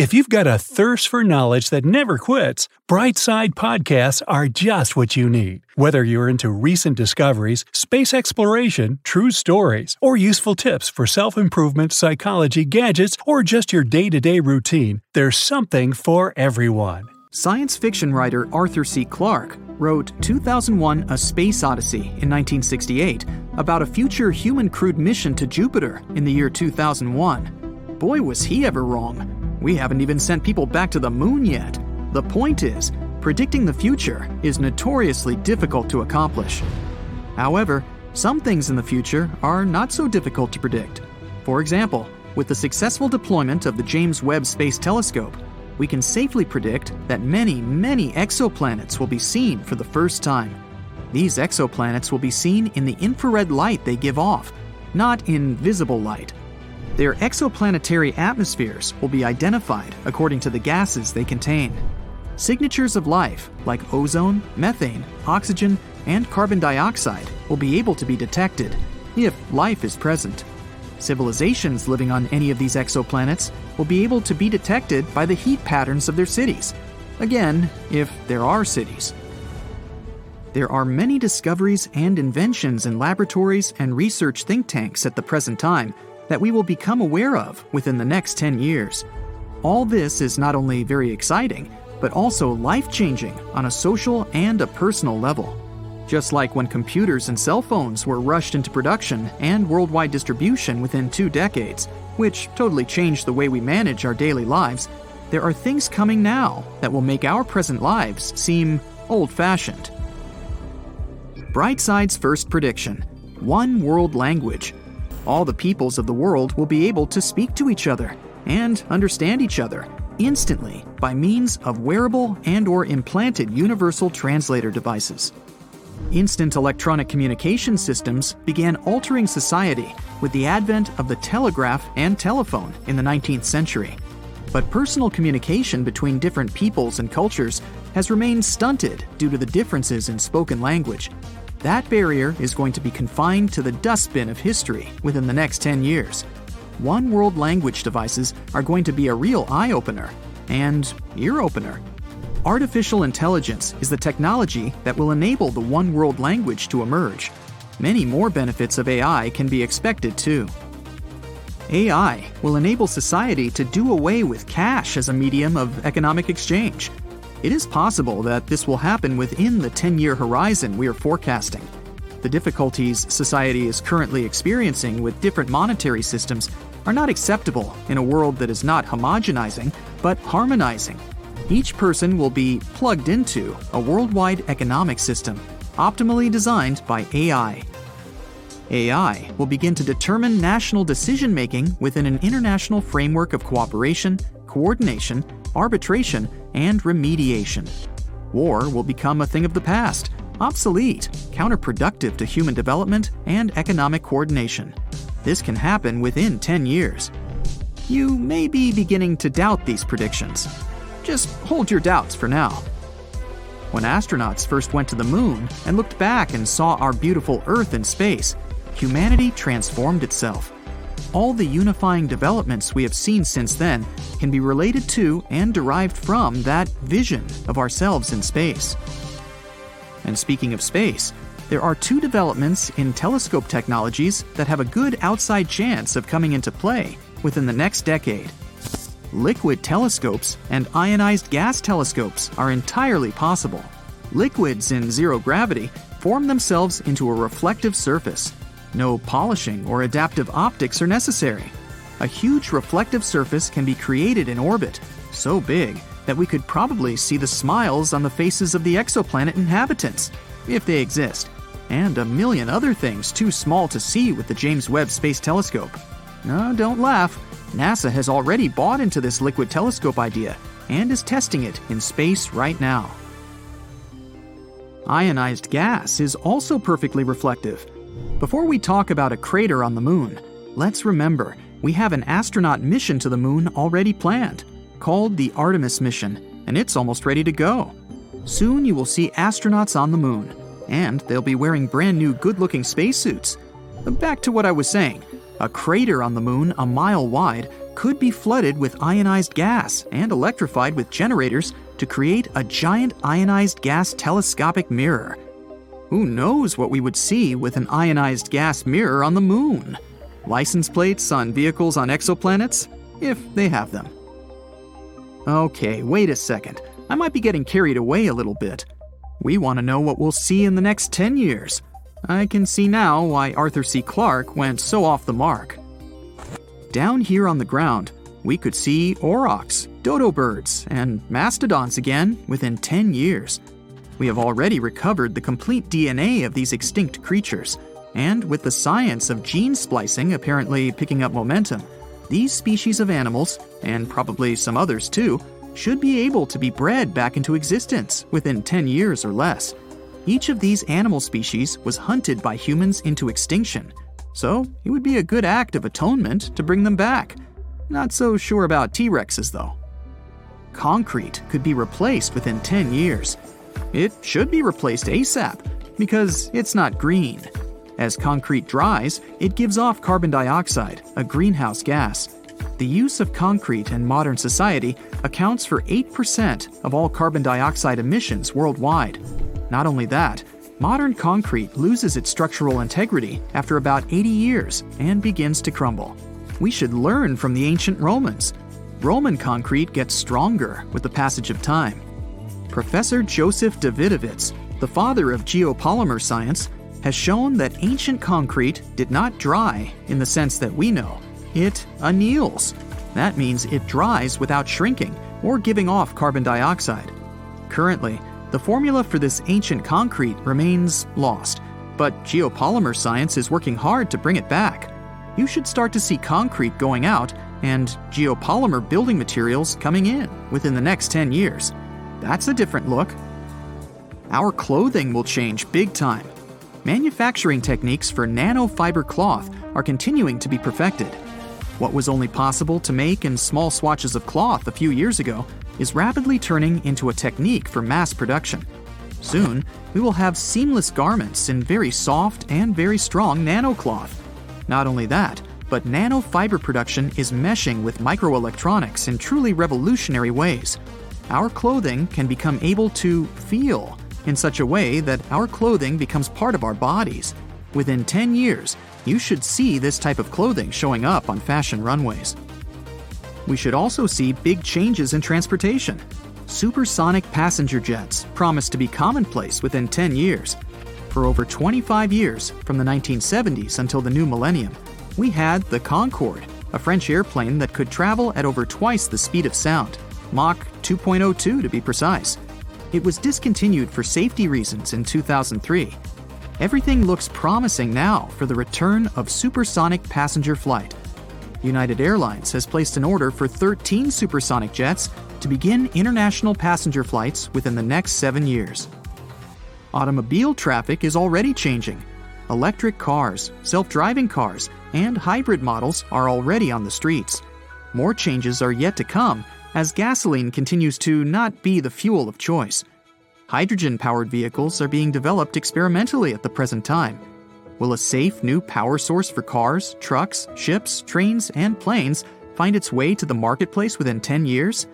If you've got a thirst for knowledge that never quits, Brightside podcasts are just what you need. Whether you're into recent discoveries, space exploration, true stories, or useful tips for self improvement, psychology, gadgets, or just your day to day routine, there's something for everyone. Science fiction writer Arthur C. Clarke wrote 2001 A Space Odyssey in 1968 about a future human crewed mission to Jupiter in the year 2001. Boy, was he ever wrong. We haven't even sent people back to the moon yet. The point is, predicting the future is notoriously difficult to accomplish. However, some things in the future are not so difficult to predict. For example, with the successful deployment of the James Webb Space Telescope, we can safely predict that many, many exoplanets will be seen for the first time. These exoplanets will be seen in the infrared light they give off, not in visible light. Their exoplanetary atmospheres will be identified according to the gases they contain. Signatures of life, like ozone, methane, oxygen, and carbon dioxide, will be able to be detected if life is present. Civilizations living on any of these exoplanets will be able to be detected by the heat patterns of their cities. Again, if there are cities. There are many discoveries and inventions in laboratories and research think tanks at the present time that we will become aware of within the next 10 years. All this is not only very exciting, but also life changing on a social and a personal level. Just like when computers and cell phones were rushed into production and worldwide distribution within two decades, which totally changed the way we manage our daily lives, there are things coming now that will make our present lives seem old fashioned. Brightside's first prediction one world language all the peoples of the world will be able to speak to each other and understand each other instantly by means of wearable and or implanted universal translator devices. Instant electronic communication systems began altering society with the advent of the telegraph and telephone in the 19th century. But personal communication between different peoples and cultures has remained stunted due to the differences in spoken language that barrier is going to be confined to the dustbin of history within the next 10 years. One world language devices are going to be a real eye opener and ear opener. Artificial intelligence is the technology that will enable the one world language to emerge. Many more benefits of AI can be expected too. AI will enable society to do away with cash as a medium of economic exchange it is possible that this will happen within the 10 year horizon we are forecasting. The difficulties society is currently experiencing with different monetary systems are not acceptable in a world that is not homogenizing, but harmonizing. Each person will be plugged into a worldwide economic system, optimally designed by AI. AI will begin to determine national decision making within an international framework of cooperation, coordination, arbitration, and remediation. War will become a thing of the past, obsolete, counterproductive to human development and economic coordination. This can happen within 10 years. You may be beginning to doubt these predictions. Just hold your doubts for now. When astronauts first went to the moon and looked back and saw our beautiful Earth in space, humanity transformed itself. All the unifying developments we have seen since then can be related to and derived from that vision of ourselves in space. And speaking of space, there are two developments in telescope technologies that have a good outside chance of coming into play within the next decade. liquid telescopes and ionized gas telescopes are entirely possible. Liquids in zero gravity form themselves into a reflective surface. No polishing or adaptive optics are necessary. A huge reflective surface can be created in orbit, so big that we could probably see the smiles on the faces of the exoplanet inhabitants, if they exist, and a million other things too small to see with the James Webb Space Telescope. No, don't laugh. NASA has already bought into this liquid telescope idea and is testing it in space right now. Ionized gas is also perfectly reflective. Before we talk about a crater on the moon, let's remember we have an astronaut mission to the moon already planned, called the Artemis mission, and it's almost ready to go. Soon you will see astronauts on the moon, and they'll be wearing brand new good looking spacesuits. Back to what I was saying a crater on the moon a mile wide could be flooded with ionized gas and electrified with generators to create a giant ionized gas telescopic mirror. Who knows what we would see with an ionized gas mirror on the moon? License plates on vehicles on exoplanets? If they have them. Okay, wait a second. I might be getting carried away a little bit. We want to know what we'll see in the next 10 years. I can see now why Arthur C. Clarke went so off the mark. Down here on the ground, we could see aurochs, dodo birds, and mastodons again within 10 years. We have already recovered the complete DNA of these extinct creatures, and with the science of gene splicing apparently picking up momentum, these species of animals, and probably some others too, should be able to be bred back into existence within 10 years or less. Each of these animal species was hunted by humans into extinction, so it would be a good act of atonement to bring them back. Not so sure about T Rexes, though. Concrete could be replaced within 10 years. It should be replaced ASAP because it's not green. As concrete dries, it gives off carbon dioxide, a greenhouse gas. The use of concrete in modern society accounts for 8% of all carbon dioxide emissions worldwide. Not only that, modern concrete loses its structural integrity after about 80 years and begins to crumble. We should learn from the ancient Romans. Roman concrete gets stronger with the passage of time. Professor Joseph Davidovits, the father of geopolymer science, has shown that ancient concrete did not dry in the sense that we know. It anneals. That means it dries without shrinking or giving off carbon dioxide. Currently, the formula for this ancient concrete remains lost, but geopolymer science is working hard to bring it back. You should start to see concrete going out and geopolymer building materials coming in within the next 10 years. That's a different look. Our clothing will change big time. Manufacturing techniques for nanofiber cloth are continuing to be perfected. What was only possible to make in small swatches of cloth a few years ago is rapidly turning into a technique for mass production. Soon, we will have seamless garments in very soft and very strong nanocloth. Not only that, but nanofiber production is meshing with microelectronics in truly revolutionary ways. Our clothing can become able to feel in such a way that our clothing becomes part of our bodies. Within 10 years, you should see this type of clothing showing up on fashion runways. We should also see big changes in transportation. Supersonic passenger jets promise to be commonplace within 10 years. For over 25 years, from the 1970s until the new millennium, we had the Concorde, a French airplane that could travel at over twice the speed of sound, Mach 2.02 to be precise. It was discontinued for safety reasons in 2003. Everything looks promising now for the return of supersonic passenger flight. United Airlines has placed an order for 13 supersonic jets to begin international passenger flights within the next seven years. Automobile traffic is already changing. Electric cars, self driving cars, and hybrid models are already on the streets. More changes are yet to come as gasoline continues to not be the fuel of choice. Hydrogen powered vehicles are being developed experimentally at the present time Will a safe new power source for cars, trucks, ships, trains, and planes find its way to the marketplace within 10 years?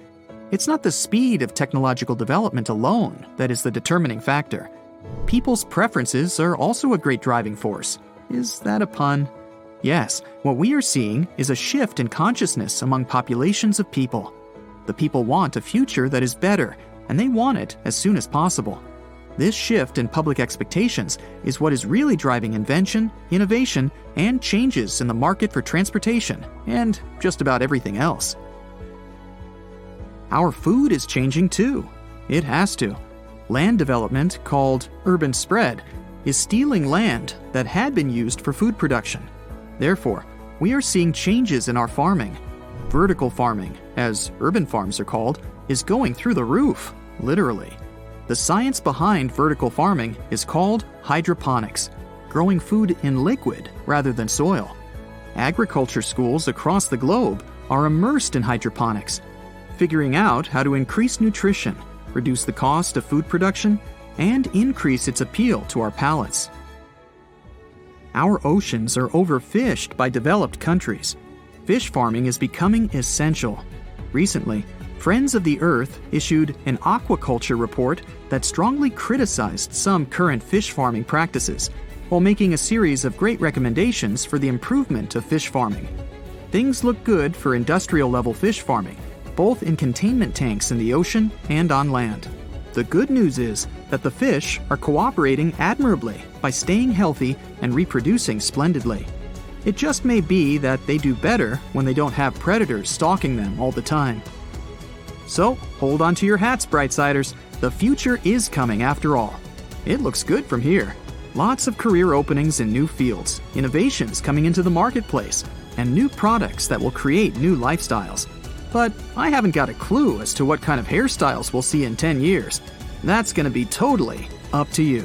It's not the speed of technological development alone that is the determining factor. People's preferences are also a great driving force. Is that a pun? Yes, what we are seeing is a shift in consciousness among populations of people. The people want a future that is better, and they want it as soon as possible. This shift in public expectations is what is really driving invention, innovation, and changes in the market for transportation, and just about everything else. Our food is changing too. It has to. Land development, called urban spread, is stealing land that had been used for food production. Therefore, we are seeing changes in our farming. Vertical farming, as urban farms are called, is going through the roof, literally. The science behind vertical farming is called hydroponics, growing food in liquid rather than soil. Agriculture schools across the globe are immersed in hydroponics, figuring out how to increase nutrition, reduce the cost of food production, and increase its appeal to our palates. Our oceans are overfished by developed countries. Fish farming is becoming essential. Recently, Friends of the Earth issued an aquaculture report that strongly criticized some current fish farming practices, while making a series of great recommendations for the improvement of fish farming. Things look good for industrial level fish farming, both in containment tanks in the ocean and on land. The good news is that the fish are cooperating admirably by staying healthy and reproducing splendidly. It just may be that they do better when they don't have predators stalking them all the time. So, hold on to your hats, Brightsiders. The future is coming after all. It looks good from here. Lots of career openings in new fields, innovations coming into the marketplace, and new products that will create new lifestyles. But I haven't got a clue as to what kind of hairstyles we'll see in 10 years. That's going to be totally up to you.